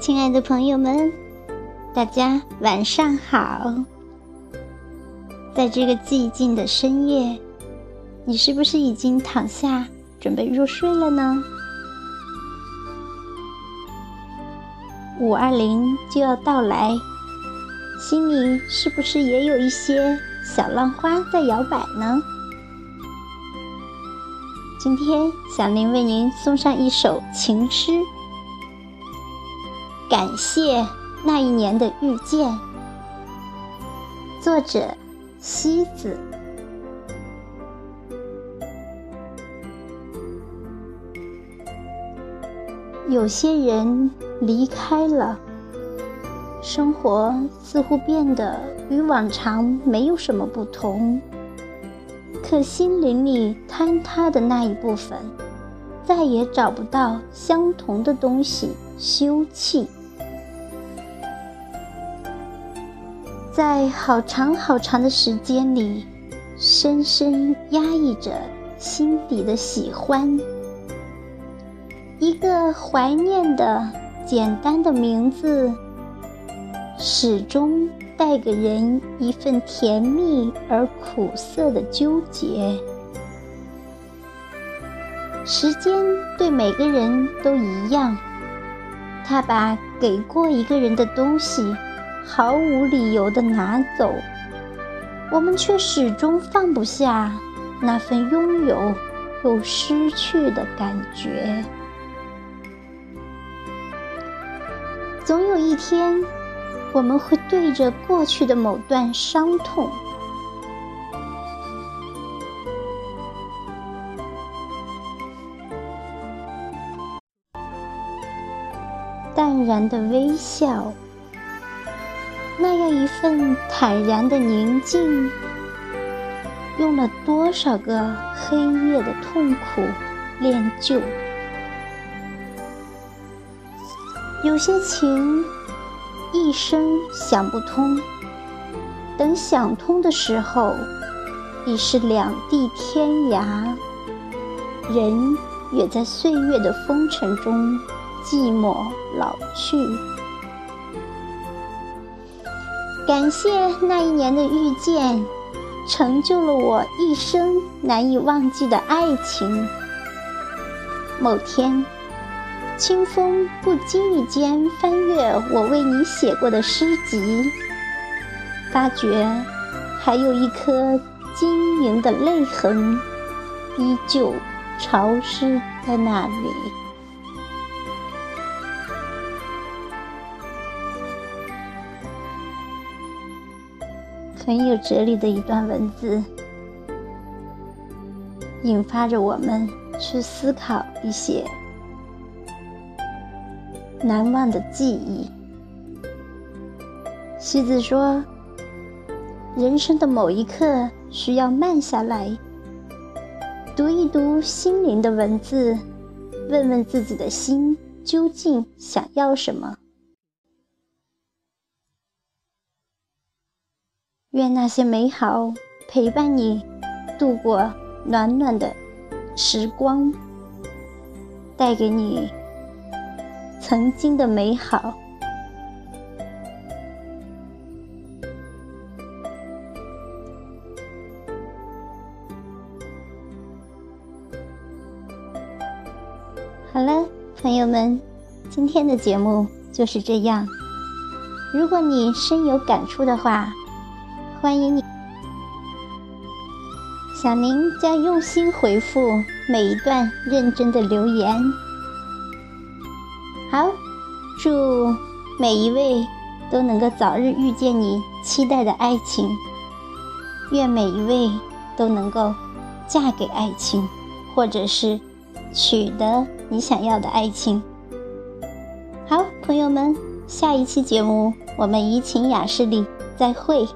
亲爱的朋友们，大家晚上好。在这个寂静的深夜，你是不是已经躺下准备入睡了呢？五二零就要到来，心里是不是也有一些小浪花在摇摆呢？今天，小林为您送上一首情诗。感谢那一年的遇见。作者：西子。有些人离开了，生活似乎变得与往常没有什么不同。可心灵里坍塌的那一部分，再也找不到相同的东西休憩。在好长好长的时间里，深深压抑着心底的喜欢。一个怀念的简单的名字，始终带给人一份甜蜜而苦涩的纠结。时间对每个人都一样，他把给过一个人的东西。毫无理由的拿走，我们却始终放不下那份拥有又失去的感觉。总有一天，我们会对着过去的某段伤痛，淡然的微笑。那样一份坦然的宁静，用了多少个黑夜的痛苦练就？有些情一生想不通，等想通的时候，已是两地天涯。人也在岁月的风尘中寂寞老去。感谢那一年的遇见，成就了我一生难以忘记的爱情。某天，清风不经意间翻阅我为你写过的诗集，发觉还有一颗晶莹的泪痕，依旧潮湿在那里。很有哲理的一段文字，引发着我们去思考一些难忘的记忆。西子说：“人生的某一刻，需要慢下来，读一读心灵的文字，问问自己的心究竟想要什么。”愿那些美好陪伴你度过暖暖的时光，带给你曾经的美好。好了，朋友们，今天的节目就是这样。如果你深有感触的话，欢迎你，小宁将用心回复每一段认真的留言。好，祝每一位都能够早日遇见你期待的爱情，愿每一位都能够嫁给爱情，或者是取得你想要的爱情。好，朋友们，下一期节目我们怡情雅士里再会。